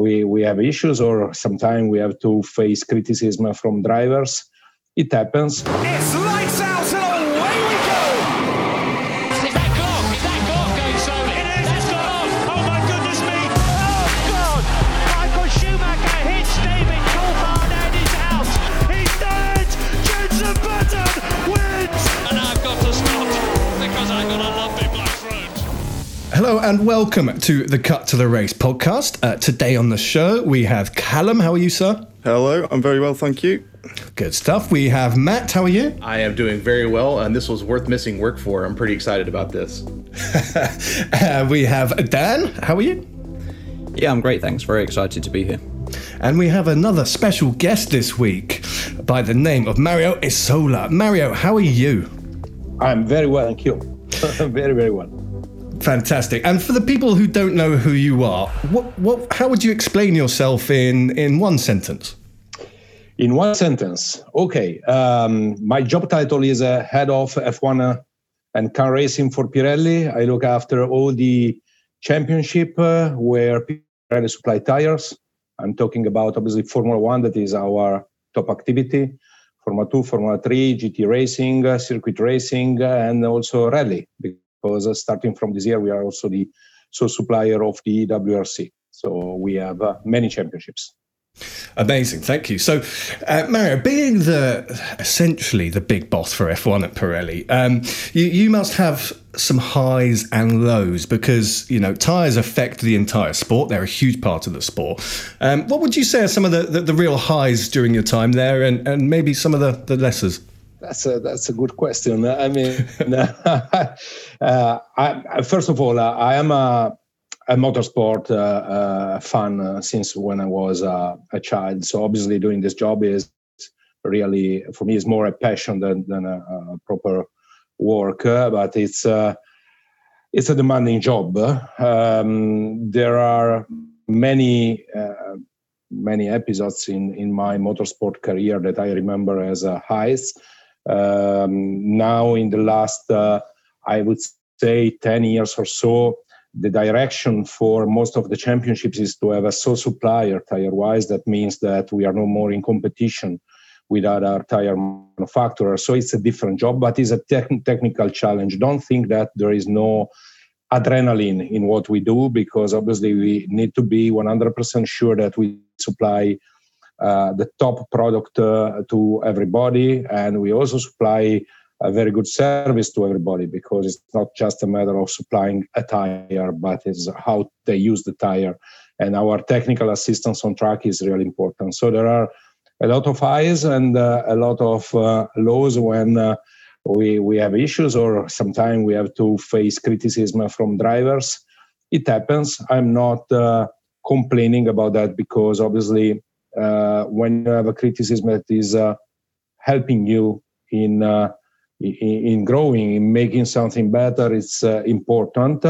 we, we have issues or sometimes we have to face criticism from drivers. It happens. And welcome to the Cut to the Race podcast. Uh, today on the show we have Callum. How are you, sir? Hello, I'm very well, thank you. Good stuff. We have Matt. How are you? I am doing very well, and this was worth missing work for. I'm pretty excited about this. Uh, we have Dan. How are you? Yeah, I'm great, thanks. Very excited to be here. And we have another special guest this week by the name of Mario Isola. Mario, how are you? I'm very well, thank you. very, very well. Fantastic. And for the people who don't know who you are, what, what, how would you explain yourself in, in one sentence? In one sentence, okay. Um, my job title is uh, head of F1 and car racing for Pirelli. I look after all the championship uh, where Pirelli supply tires. I'm talking about obviously Formula One, that is our top activity. Formula Two, Formula Three, GT racing, uh, circuit racing, uh, and also rally. Uh, starting from this year, we are also the sole supplier of the WRC. So we have uh, many championships. Amazing, thank you. So, uh, Mario, being the essentially the big boss for F1 at Pirelli, um, you, you must have some highs and lows because you know tires affect the entire sport. They're a huge part of the sport. Um, what would you say are some of the, the, the real highs during your time there, and, and maybe some of the, the lessers? That's a that's a good question. I mean, uh, I, first of all, I am a, a motorsport uh, uh, fan uh, since when I was a child. So obviously, doing this job is really for me is more a passion than than a, a proper work. uh, but it's it's a demanding job. Um, there are many uh, many episodes in in my motorsport career that I remember as uh, highs. Um, now, in the last, uh, I would say, 10 years or so, the direction for most of the championships is to have a sole supplier tire wise. That means that we are no more in competition with other tire manufacturers. So it's a different job, but it's a tech- technical challenge. Don't think that there is no adrenaline in what we do because obviously we need to be 100% sure that we supply the top product uh, to everybody. And we also supply a very good service to everybody because it's not just a matter of supplying a tire but it's how they use the tire. And our technical assistance on track is really important. So there are a lot of highs and uh, a lot of uh, lows when uh, we we have issues or sometimes we have to face criticism from drivers. It happens. I'm not uh, complaining about that because obviously uh, when you have a criticism that is uh, helping you in, uh, in in growing in making something better it's uh, important.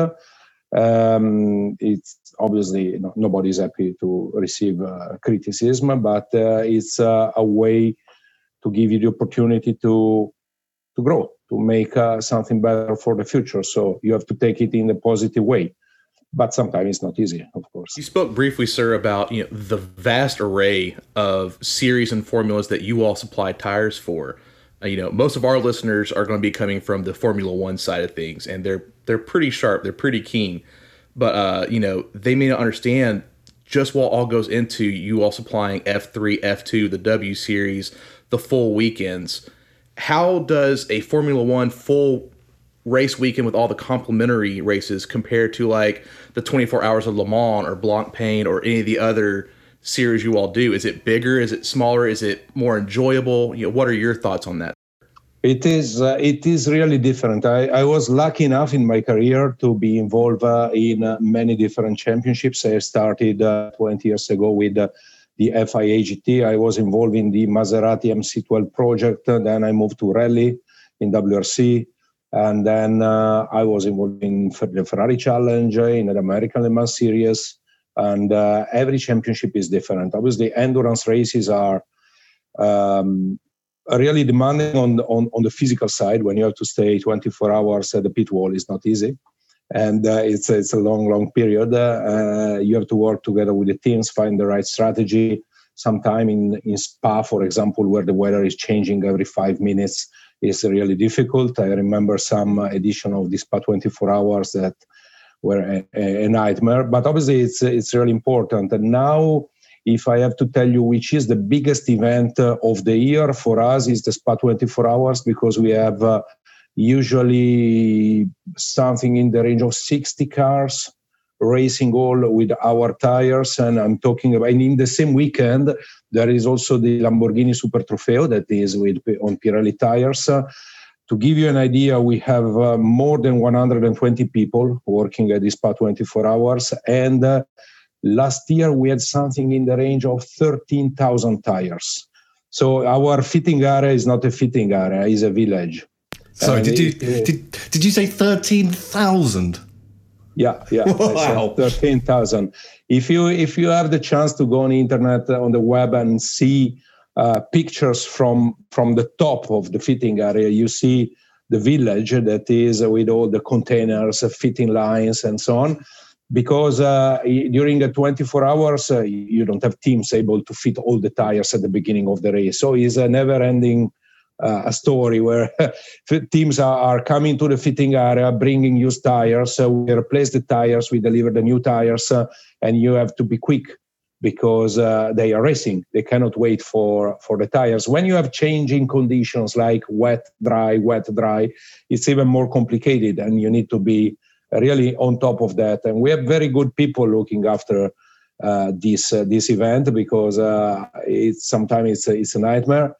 Um, it's obviously you know, nobody's happy to receive uh, criticism but uh, it's a way to give you the opportunity to to grow to make something better for the future. So you have to take it in a positive way but sometimes it's not easy of course You spoke briefly, sir, about you know the vast array of series and formulas that you all supply tires for. Uh, you know, most of our listeners are going to be coming from the Formula One side of things, and they're they're pretty sharp, they're pretty keen, but uh, you know they may not understand just what all goes into you all supplying F3, F2, the W series, the full weekends. How does a Formula One full race weekend with all the complementary races compared to like the 24 hours of Le Mans or Blancpain or any of the other series you all do? Is it bigger? Is it smaller? Is it more enjoyable? You know, what are your thoughts on that? It is uh, it is really different. I, I was lucky enough in my career to be involved uh, in uh, many different championships. I started uh, 20 years ago with uh, the FIA GT. I was involved in the Maserati MC12 project. Then I moved to rally in WRC, and then uh, I was involved in the Ferrari Challenge, uh, in the American Le Mans Series, and uh, every championship is different. Obviously, endurance races are um, really demanding on, on on the physical side when you have to stay 24 hours at the pit wall is not easy and uh, it's it's a long long period. Uh, you have to work together with the teams, find the right strategy. Sometime in in Spa, for example, where the weather is changing every five minutes, is really difficult. I remember some edition of this Spa 24 hours that were a, a nightmare. But obviously, it's it's really important. And now if I have to tell you which is the biggest event uh, of the year for us is the Spa 24 hours because we have uh, usually something in the range of 60 cars racing all with our tires and i'm talking about and in the same weekend there is also the lamborghini super trofeo that is with on pirelli tires uh, to give you an idea we have uh, more than 120 people working at this spa 24 hours and uh, Last year, we had something in the range of 13,000 tires. So our fitting area is not a fitting area; it's a village. Sorry, did you did, did you say thirteen thousand? Yeah, yeah. Wow. Thirteen thousand. If you if you have the chance to go on the internet uh, on the web and see uh, pictures from from the top of the fitting area, you see the village that is with all the containers, uh, fitting lines, and so on because uh, during the 24 hours uh, you don't have teams able to fit all the tires at the beginning of the race so it's a never ending uh, a story where teams are, are, coming to the fitting area bringing used tires so we replace the tires we deliver the new tires uh, and you have to be quick because uh, they are racing they cannot wait for for the tires when you have changing conditions like wet dry wet dry it's even more complicated and you need to be really on top of that. And we have very good people looking after uh, this uh, this event because uh, it's sometimes it's a, it's a nightmare.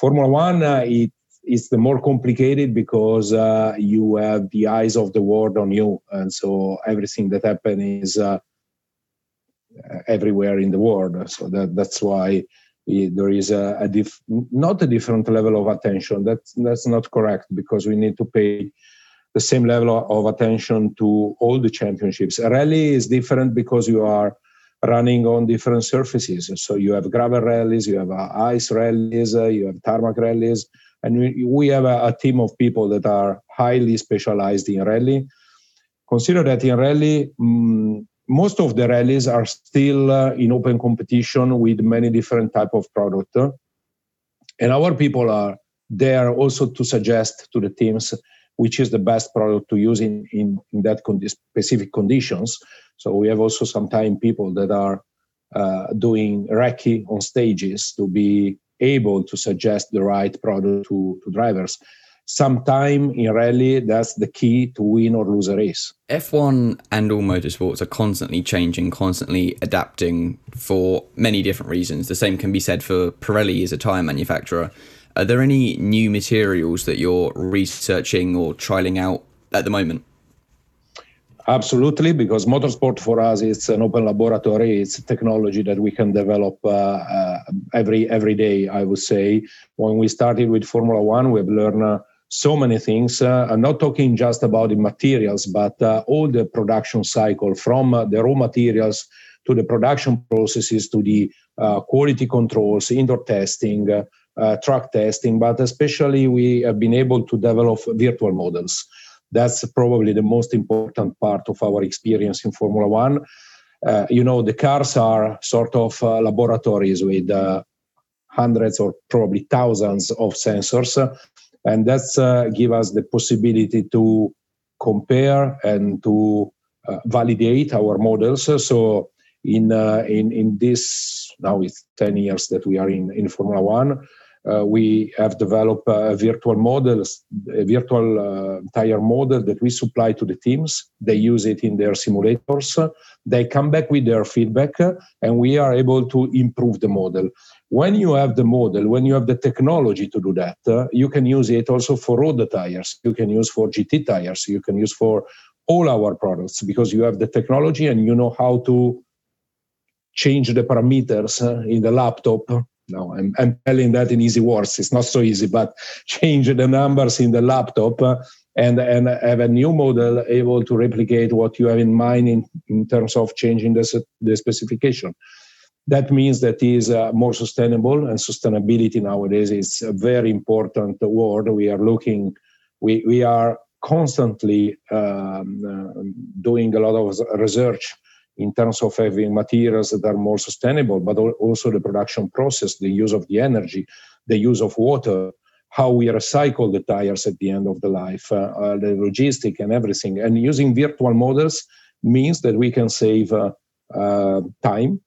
Formula One uh, it is the more complicated because uh, you have the eyes of the world on you, and so everything that happens is uh, everywhere in the world. So that that's why. there is a, a diff, not a different level of attention. That's that's not correct because we need to pay the same level of attention to all the championships. A rally is different because you are running on different surfaces. So you have gravel rallies, you have uh, ice rallies, uh, you have tarmac rallies, and we, we have a, a, team of people that are highly specialized in rally. Consider that in rally, um, most of the rallies are still uh, in open competition with many different type of product, and our people are there also to suggest to the teams which is the best product to use in, in, in that con- specific conditions. So we have also sometimes people that are uh, doing recce on stages to be able to suggest the right product to, to drivers. Sometime in rally, that's the key to win or lose a race. F1 and all motorsports are constantly changing, constantly adapting for many different reasons. The same can be said for Pirelli as a tyre manufacturer. Are there any new materials that you're researching or trialing out at the moment? Absolutely, because motorsport for us is an open laboratory. It's technology that we can develop uh, uh, every every day. I would say when we started with Formula One, we've learned uh, so many things. Uh, I'm not talking just about the materials, but uh, all the production cycle from uh, the raw materials to the production processes to the quality controls, indoor testing, uh, track testing, but especially we have been able to develop virtual models. That's probably the most important part of our experience in Formula One. Uh, you know, the cars are sort of uh, laboratories with uh, hundreds or probably thousands of sensors, and that's uh, give us the possibility to compare and to uh, validate our models. So in in in this now it's 10 years that we are in in Formula One we have developed a virtual model, a virtual uh, tire model that we supply to the teams. They use it in their simulators. They come back with their feedback, and we are able to improve the model. When you have the model, when you have the technology to do that, uh, you can use it also for road tires. You can use for GT tires. You can use for all our products because you have the technology and you know how to change the parameters in the laptop no, I'm, I'm telling that in easy words. It's not so easy, but change the numbers in the laptop uh, and, and have a new model able to replicate what you have in mind in, in terms of changing the, the specification. That means that is uh, more sustainable, and sustainability nowadays is a very important word. We are looking, we, we are constantly um, uh, doing a lot of research in terms of having materials that are more sustainable, but also the production process, the use of the energy, the use of water, how we recycle the tires at the end of the life, uh, uh, the logistic and everything. And using virtual models means that we can save uh, uh time,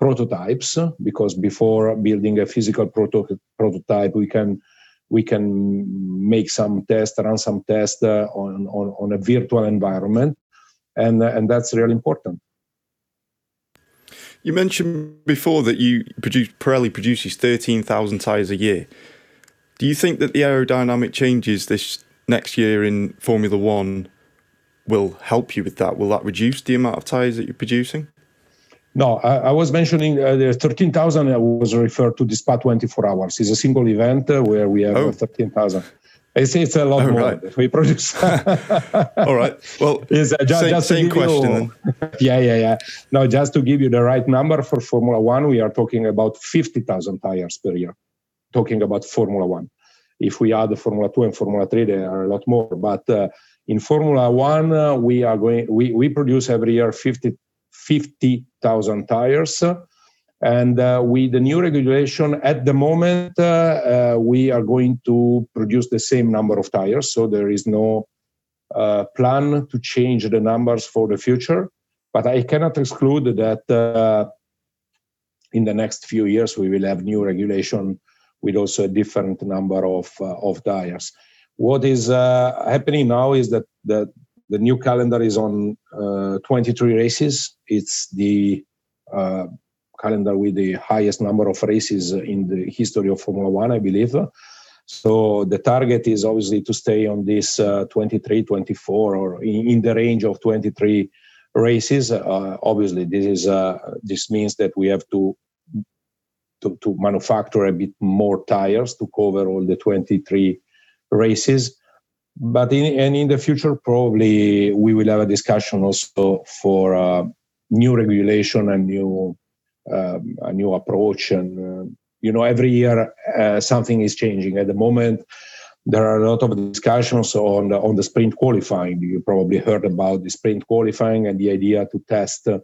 prototypes, because before building a physical proto- prototype, we can we can make some tests, run some tests uh, on, on, on a virtual environment, and and that's really important. You mentioned before that you produce Pirelli produces thirteen thousand tires a year. Do you think that the aerodynamic changes this next year in Formula One will help you with that? Will that reduce the amount of tires that you're producing? No, I, I was mentioning uh, the 13,000 I was referred to the Spa 24 hours. It's a single event uh, where we have oh. 13,000. It's, it's a lot oh, more right. we produce. All right. Well, it's, uh, just, same, just same question. You, yeah, yeah, yeah. No, just to give you the right number for Formula One, we are talking about 50,000 tires per year. Talking about Formula One. If we add Formula Two and Formula Three, there are a lot more. But uh, in Formula One, uh, we are going. We, we produce every year 50 50,000 tires. And uh, with the new regulation, at the moment, uh, uh, we are going to produce the same number of tires. So there is no uh, plan to change the numbers for the future. But I cannot exclude that uh, in the next few years we will have new regulation with also a different number of uh, of tires. What is happening now is that the the new calendar is on uh, 23 races. It's the calendar with the highest number of races in the history of Formula One, I believe. So the target is obviously to stay on this uh, 23, 24, or in, in, the range of 23 races. Uh, obviously, this is uh, this means that we have to, to to manufacture a bit more tires to cover all the 23 races but in and in the future probably we will have a discussion also for uh, new regulation and new um, a new approach and uh, you know every year uh, something is changing. At the moment there are a lot of discussions on the, on the sprint qualifying. You probably heard about the sprint qualifying and the idea to test uh,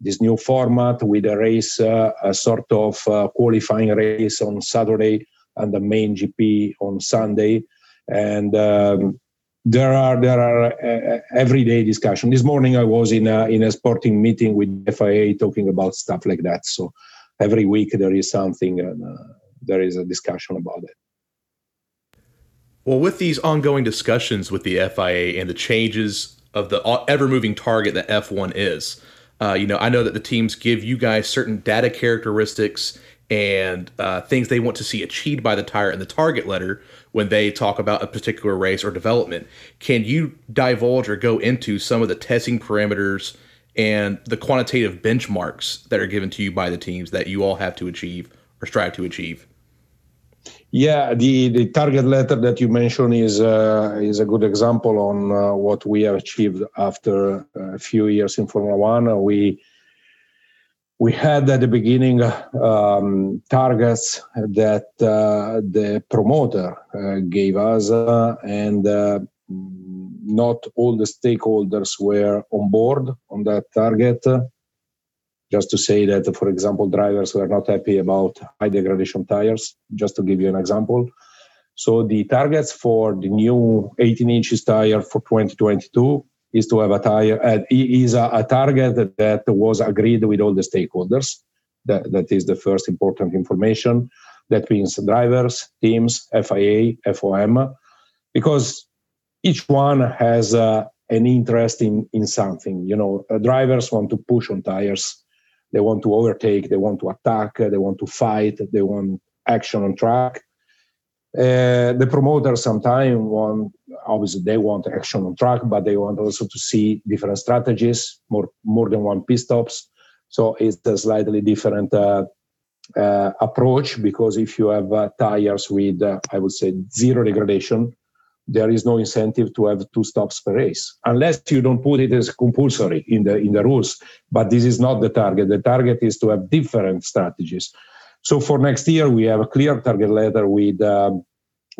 this new format with a race uh, a sort of uh, qualifying race on saturday and the main gp on sunday. And um, there are there are uh, uh, everyday discussion. This morning I was in a in a sporting meeting with FIA talking about stuff like that. So every week there is something and uh, there is a discussion about it. Well, with these ongoing discussions with the FIA and the changes of the ever moving target that F1 is, uh, you know, I know that the teams give you guys certain data characteristics and uh, things they want to see achieved by the tire in the target letter when they talk about a particular race or development. Can you divulge or go into some of the testing parameters and the quantitative benchmarks that are given to you by the teams that you all have to achieve or strive to achieve? Yeah, the, the target letter that you mentioned is uh, is a good example on uh, what we have achieved after a few years in Formula One. We we had at the beginning um, targets that uh, the promoter uh, gave us, uh, and uh, not all the stakeholders were on board on that target. Just to say that, for example, drivers were not happy about high degradation tires, just to give you an example. So the targets for the new 18 inches tire for 2022 is to have a tire uh, is a, a, target that was agreed with all the stakeholders. That, that is the first important information. That means drivers, teams, FIA, FOM, because each one has uh, an interest in, in something. You know, uh, drivers want to push on tires, they want to overtake, they want to attack, they want to fight, they want action on track. Uh, the promoters sometimes want obviously they want action on track, but they want also to see different strategies, more more than one pit stops. So it's a slightly different uh, uh, approach because if you have uh, tires with, uh, I would say, zero degradation, there is no incentive to have two stops per race unless you don't put it as compulsory in the in the rules. But this is not the target. The target is to have different strategies. So for next year, we have a clear target letter with. Um,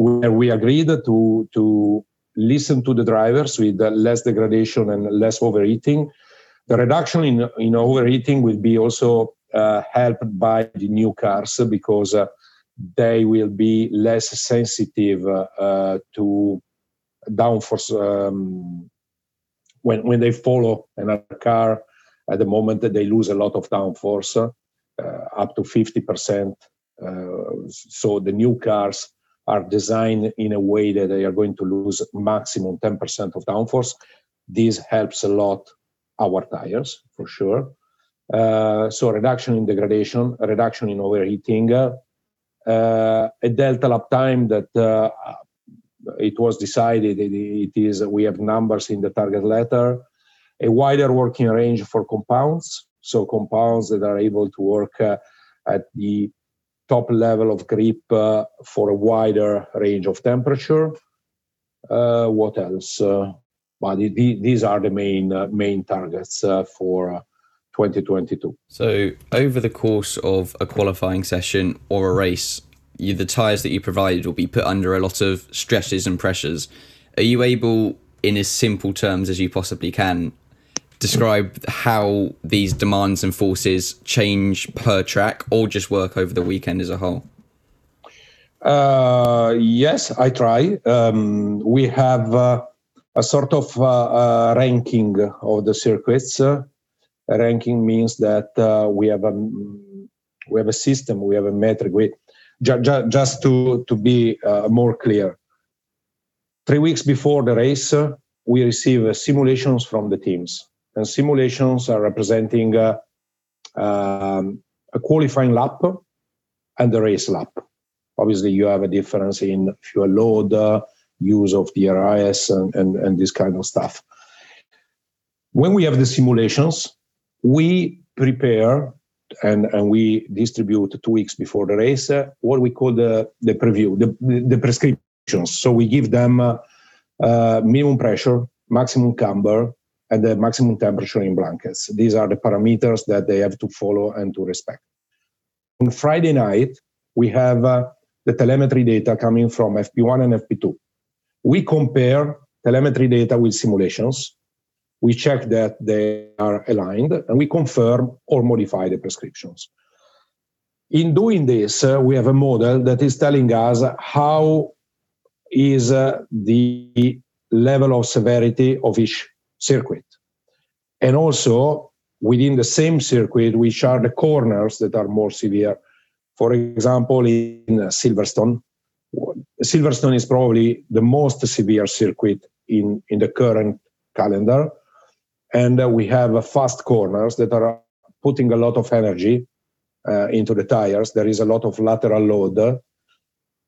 where we agreed to to listen to the drivers with less degradation and less overheating. The reduction in, in overheating will be also uh, helped by the new cars because uh, they will be less sensitive uh, to downforce um, when when they follow another car. At the moment that they lose a lot of downforce, uh, up to fifty percent. Uh, so the new cars are designed in a way that they are going to lose maximum ten percent of downforce. This helps a lot our tires for sure. Uh, so reduction in degradation, reduction in overheating, uh, a delta lap time that uh, it was decided it, it is we have numbers in the target letter, a wider working range for compounds, so compounds that are able to work uh, at the top level of grip uh, for a wider range of temperature. Uh, what else? Uh, but these are the main uh, main targets for 2022. So, over the course of a qualifying session or a race, you, the tyres that you provided will be put under a lot of stresses and pressures. Are you able, in as simple terms as you possibly can, describe how these demands and forces change per track or just work over the weekend as a whole? Uh, yes, I try. Um, we have uh, a sort of uh, uh ranking of the circuits ranking means that uh, we have a we have a system, we have a metric. We ju- ju- just to to be uh, more clear. Three weeks before the race, uh, we receive uh, simulations from the teams, and simulations are representing uh, um, a qualifying lap and the race lap. Obviously, you have a difference in fuel load, uh, use of DRS, and, and, and this kind of stuff. When we have the simulations, we prepare and, and we distribute two weeks before the race uh, what we call the, the preview, the, the prescriptions. So we give them uh, uh, minimum pressure, maximum camber, and the maximum temperature in blankets. These are the parameters that they have to follow and to respect. On Friday night, we have uh, the telemetry data coming from FP1 and FP2. We compare telemetry data with simulations we check that they are aligned and we confirm or modify the prescriptions. In doing this, uh, we have a model that is telling us how is uh, the level of severity of each circuit. And also within the same circuit, which are the corners that are more severe. For example, in Silverstone, Silverstone is probably the most severe circuit in, in the current calendar and uh, we have fast corners that are putting a lot of energy uh, into the tires. There is a lot of lateral load,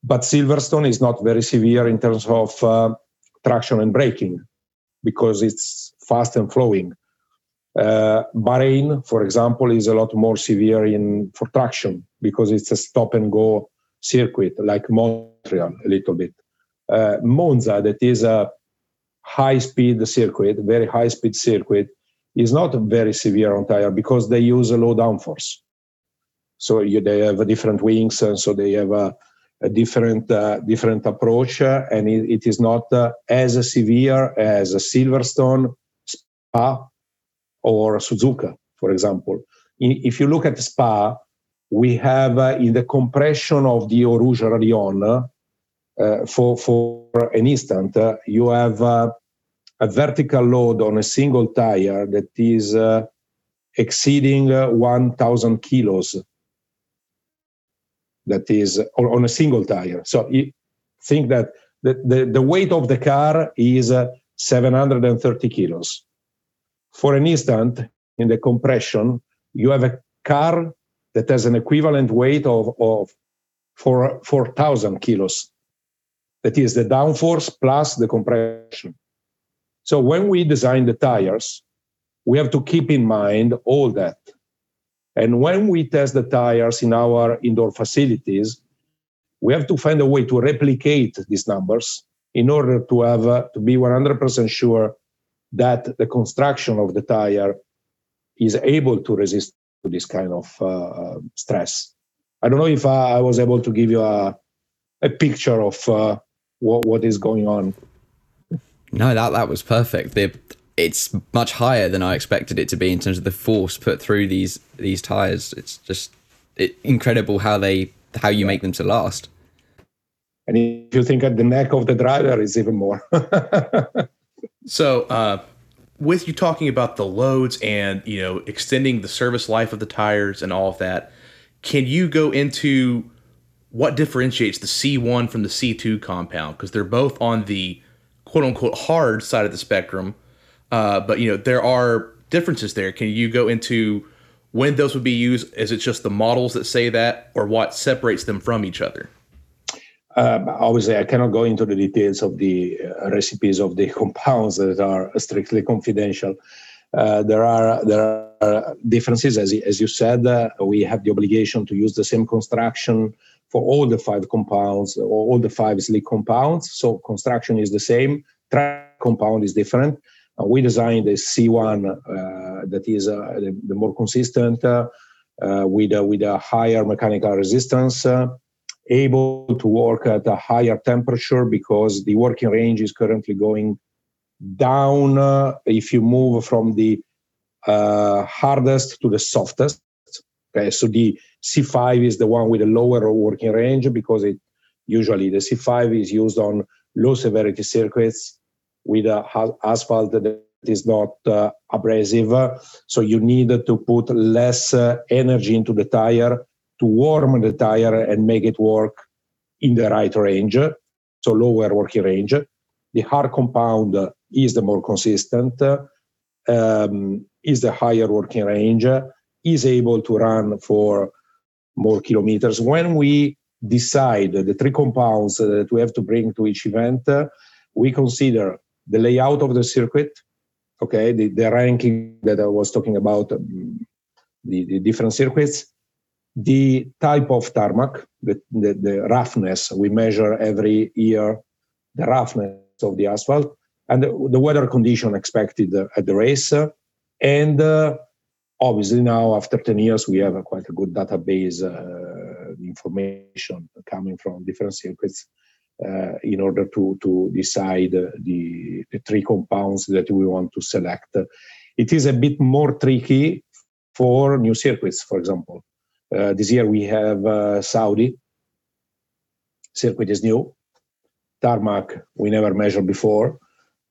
but Silverstone is not very severe in terms of uh, traction and braking because it's fast and flowing. Uh, Bahrain, for example, is a lot more severe in for traction because it's a stop and go circuit, like Montreal a little bit. Uh, Monza, that is a high speed circuit, very high speed circuit, is not very severe on tire because they use a low downforce. So you, they have different wings, and so they have a, a different uh, different approach, uh, and it, it is not uh, as severe as a Silverstone, Spa, or Suzuka, for example. If you look at Spa, we have uh, in the compression of the Eau Rouge uh, for for an instant, uh, you have uh, a vertical load on a single tire that is exceeding 1,000 kilos. That is on a single tire. So you think that the, the, the weight of the car is 730 kilos. For an instant, in the compression, you have a car that has an equivalent weight of, of 4,000 kilos. That is the downforce plus the compression. So when we design the tires, we have to keep in mind all that. And when we test the tires in our indoor facilities, we have to find a way to replicate these numbers in order to have uh, to be 100% sure that the construction of the tire is able to resist to this kind of uh, stress. I don't know if I, I, was able to give you a, a picture of uh, what, what is going on. No, that that was perfect. The, it's much higher than I expected it to be in terms of the force put through these these tires. It's just it, incredible how they how you make them to last. And if you think at the neck of the driver, is even more. so, uh, with you talking about the loads and you know extending the service life of the tires and all of that, can you go into what differentiates the C1 from the C2 compound? Because they're both on the quote unquote hard side of the spectrum, uh, but you know there are differences there. Can you go into when those would be used? Is it just the models that say that, or what separates them from each other? Uh, obviously, I cannot go into the details of the uh, recipes of the compounds that are strictly confidential. Uh, there are there are differences, as as you said. Uh, we have the obligation to use the same construction for all the five compounds, or all the five slick compounds. So construction is the same. Track compound is different. Uh, we designed a C1 uh, that is the, the, more consistent with with a higher mechanical resistance able to work at a higher temperature because the working range is currently going down uh, if you move from the uh, hardest to the softest. Okay, so the C5 is the one with the lower working range because it usually the C5 is used on low severity circuits with a asphalt that is not uh, abrasive. So you need to put less uh, energy into the tire to warm the tire and make it work in the right range, so lower working range. The hard compound is the more consistent, um, is the higher working range, is able to run for more kilometers. When we decide the three compounds that we have to bring to each event, we consider the layout of the circuit, okay, the, the ranking that I was talking about, the, the different circuits, the type of tarmac, the, the, the, roughness, we measure every year the roughness of the asphalt and the, the weather condition expected at the race. And uh, obviously now after 10 years, we have a quite a good database uh, information coming from different circuits uh, in order to, to decide the, the three compounds that we want to select. It is a bit more tricky for new circuits, for example this year we have uh, Saudi. Circuit is new. Tarmac we never measured before,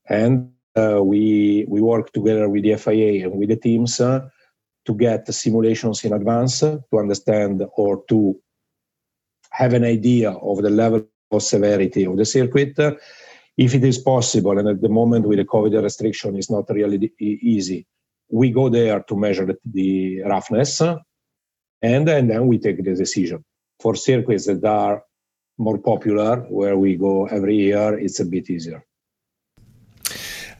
and uh, we we work together with the FIA and with the teams to get the simulations in advance to understand or to have an idea of the level of severity of the circuit. If it is possible, and at the moment with the COVID restriction, it's not really easy. We go there to measure the, the roughness and, and then we take the decision. For circuits that are more popular, where we go every year, it's a bit easier.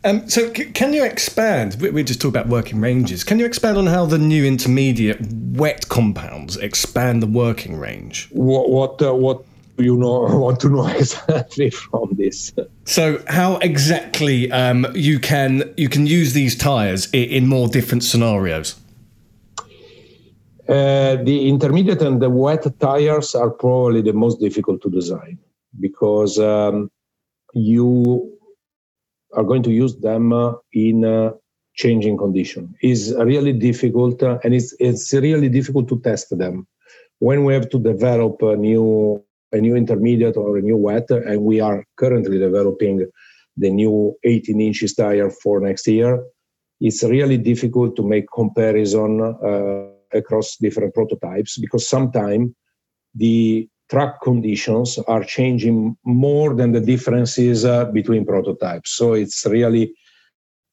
Um, so, c- can you expand? We just talked about working ranges. Can you expand on how the new intermediate wet compounds expand the working range? What what, uh, what do you know want to know exactly from this? So, how exactly um, you can you can use these tires in, in more different scenarios? Uh, the intermediate and the wet tires are probably the most difficult to design because um, you are going to use them uh, in uh, changing condition. is really difficult uh, and it's it's really difficult to test them when we have to develop a new a new intermediate or a new wet and we are currently developing the new 18 inches tire for next year it's really difficult to make comparison uh, across different prototypes because sometimes the track conditions are changing more than the differences uh, between prototypes. So it's really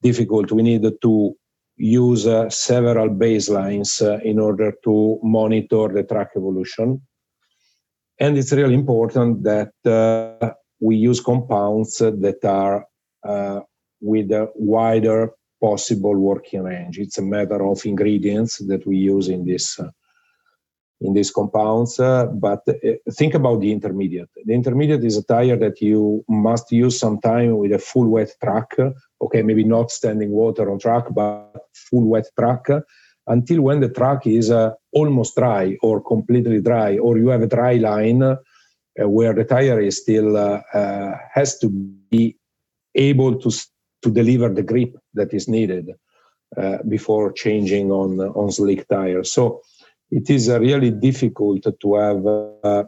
difficult. We need to use uh, several baselines uh, in order to monitor the track evolution. And it's really important that uh, we use compounds that are uh, with a wider possible working range. It's a matter of ingredients that we use in this uh, in these compounds. Uh, but uh, think about the intermediate. The intermediate is a tire that you must use sometime with a full wet track. Okay, maybe not standing water on track, but full wet track until when the track is uh, almost dry or completely dry, or you have a dry line uh, where the tire is still uh, has to be able to to deliver the grip that is needed uh, before changing on on slick tires. So it is uh, really difficult to have uh,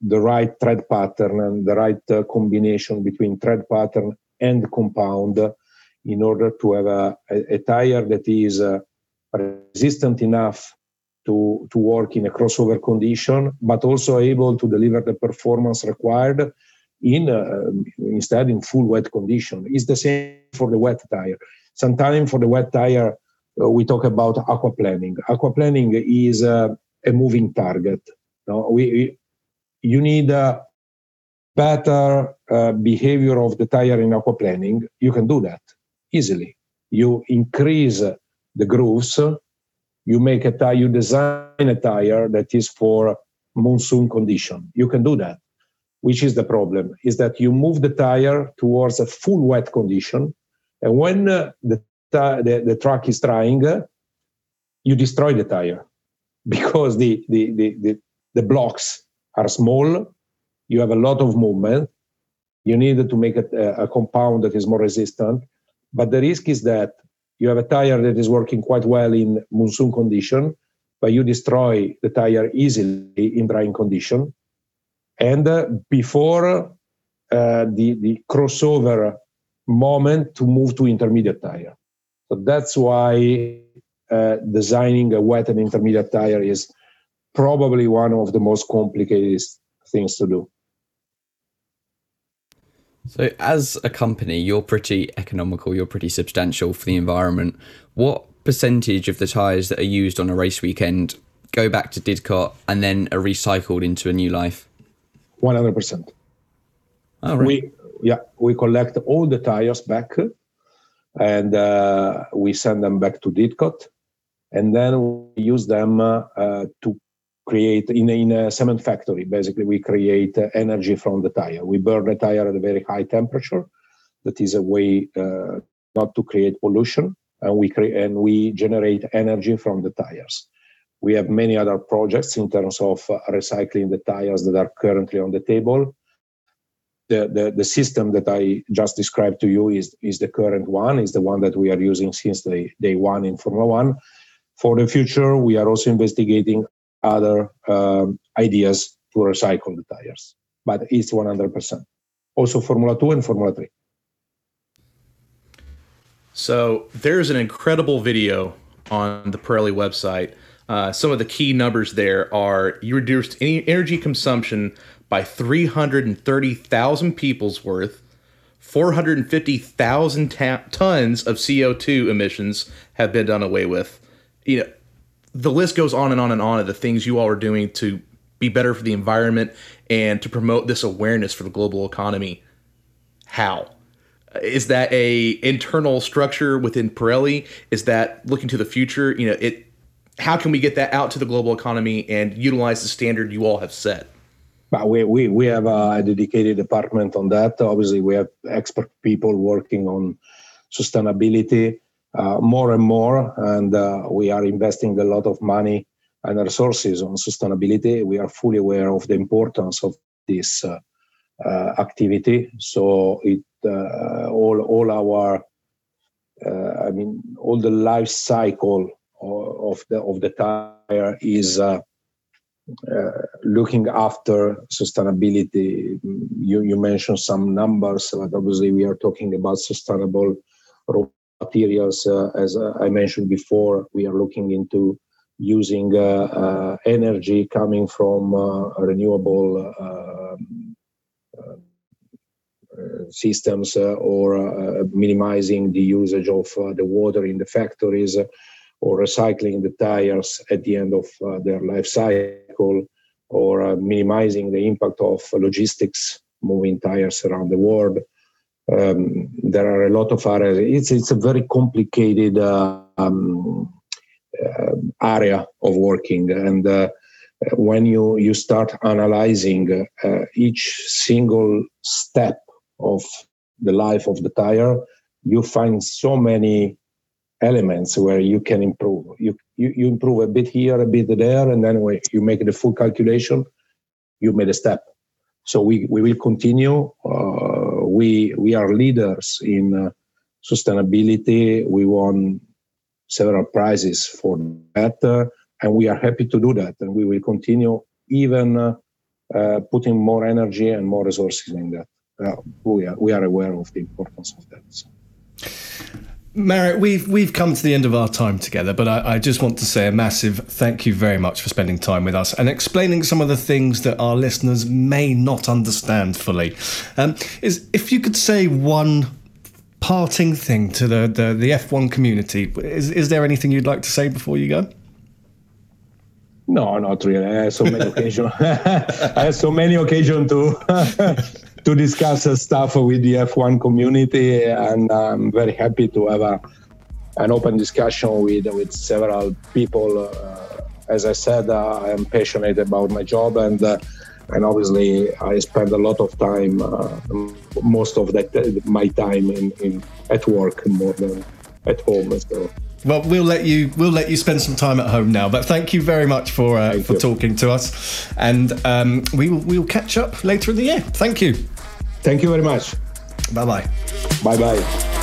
the right tread pattern and the right uh, combination between tread pattern and compound in order to have a, a, tire that is uh, resistant enough to, to work in a crossover condition, but also able to deliver the performance required in uh, instead in full wet condition. It's the same for the wet tire. Sometimes for the wet tire, uh, we talk about aquaplaning. Aquaplaning is uh, a moving target. No, we, you need a better uh, behavior of the tire in aquaplaning. You can do that easily. You increase the grooves. You make a tire. You design a tire that is for monsoon condition. You can do that which is the problem, is that you move the tire towards a full wet condition. And when uh, the, the, the, truck is drying, uh, you destroy the tire because the, the, the, the, the blocks are small. You have a lot of movement. You need to make a, a compound that is more resistant. But the risk is that you have a tire that is working quite well in monsoon condition, but you destroy the tire easily in drying condition and uh, before uh, the, the crossover moment to move to intermediate tire. So that's why uh, designing a wet and intermediate tire is probably one of the most complicated things to do. So, as a company, you're pretty economical, you're pretty substantial for the environment. What percentage of the tyres that are used on a race weekend go back to Didcot and then are recycled into a new life? 100%. Oh. We yeah, we collect all the tires back and uh, we send them back to Didcot and then we use them uh, to create in a, in a cement factory. Basically, we create uh, energy from the tire. We burn the tire at a very high temperature. That is a way uh, not to create pollution, and we create and we generate energy from the tires. We have many other projects in terms of uh, recycling the tires that are currently on the table. The, the, the system that I just described to you is, is the current one, is the one that we are using since the day one in Formula One. For the future, we are also investigating other um, ideas to recycle the tires, but it's 100%. Also, Formula 2 and Formula 3. So, there's an incredible video on the Pirelli website uh, some of the key numbers there are you reduced energy consumption by 330,000 people's worth. 450,000 ta- tons of CO2 emissions have been done away with. You know, the list goes on and on and on of the things you all are doing to be better for the environment and to promote this awareness for the global economy. How? Is that a internal structure within Pirelli? Is that looking to the future? You know, it how can we get that out to the global economy and utilize the standard you all have set? We, we, we have a dedicated department on that. Obviously, we have expert people working on sustainability uh, more and more, and uh, we are investing a lot of money and resources on sustainability. We are fully aware of the importance of this uh, uh activity. So it uh, all all our uh, I mean all the life cycle of the of the tire is uh, uh, looking after sustainability. You, you mentioned some numbers, but obviously we are talking about sustainable raw materials. Uh, as I mentioned before, we are looking into using uh, uh, energy coming from uh, renewable systems or minimizing the usage of the water in the factories or recycling the tires at the end of uh, their life cycle or uh, minimizing the impact of logistics moving tires around the world. Um, there are a lot of areas. It's it's a very complicated uh, um, area of working. And when you you start analyzing uh, each single step of the life of the tire you find so many elements where you can improve. You, you, you improve a bit here, a bit there, and then when you make the full calculation, you made a step. So we, we will continue uh, we we are leaders in uh, sustainability. We won several prizes for that, uh, and we are happy to do that. And we will continue even uh, uh, putting more energy and more resources in that. Uh, we are we are aware of the importance of that. So. Mario, we've we've come to the end of our time together, but I, I, just want to say a massive thank you very much for spending time with us and explaining some of the things that our listeners may not understand fully. Um, is if you could say one parting thing to the, the, the F1 community, is is there anything you'd like to say before you go? No, not really. I have so many occasions. I have so many occasions to to discuss stuff with the F1 community, and I'm very happy to have a, an open discussion with with several people. Uh, as I said, uh, I am passionate about my job, and uh, and obviously I spend a lot of time, uh, most of that my time in, in at work more than at home. So. Well, we'll let you we'll let you spend some time at home now. But thank you very much for uh, for you. talking to us, and um, we will we will catch up later in the year. Thank you. Thank you very much. Bye bye. Bye bye.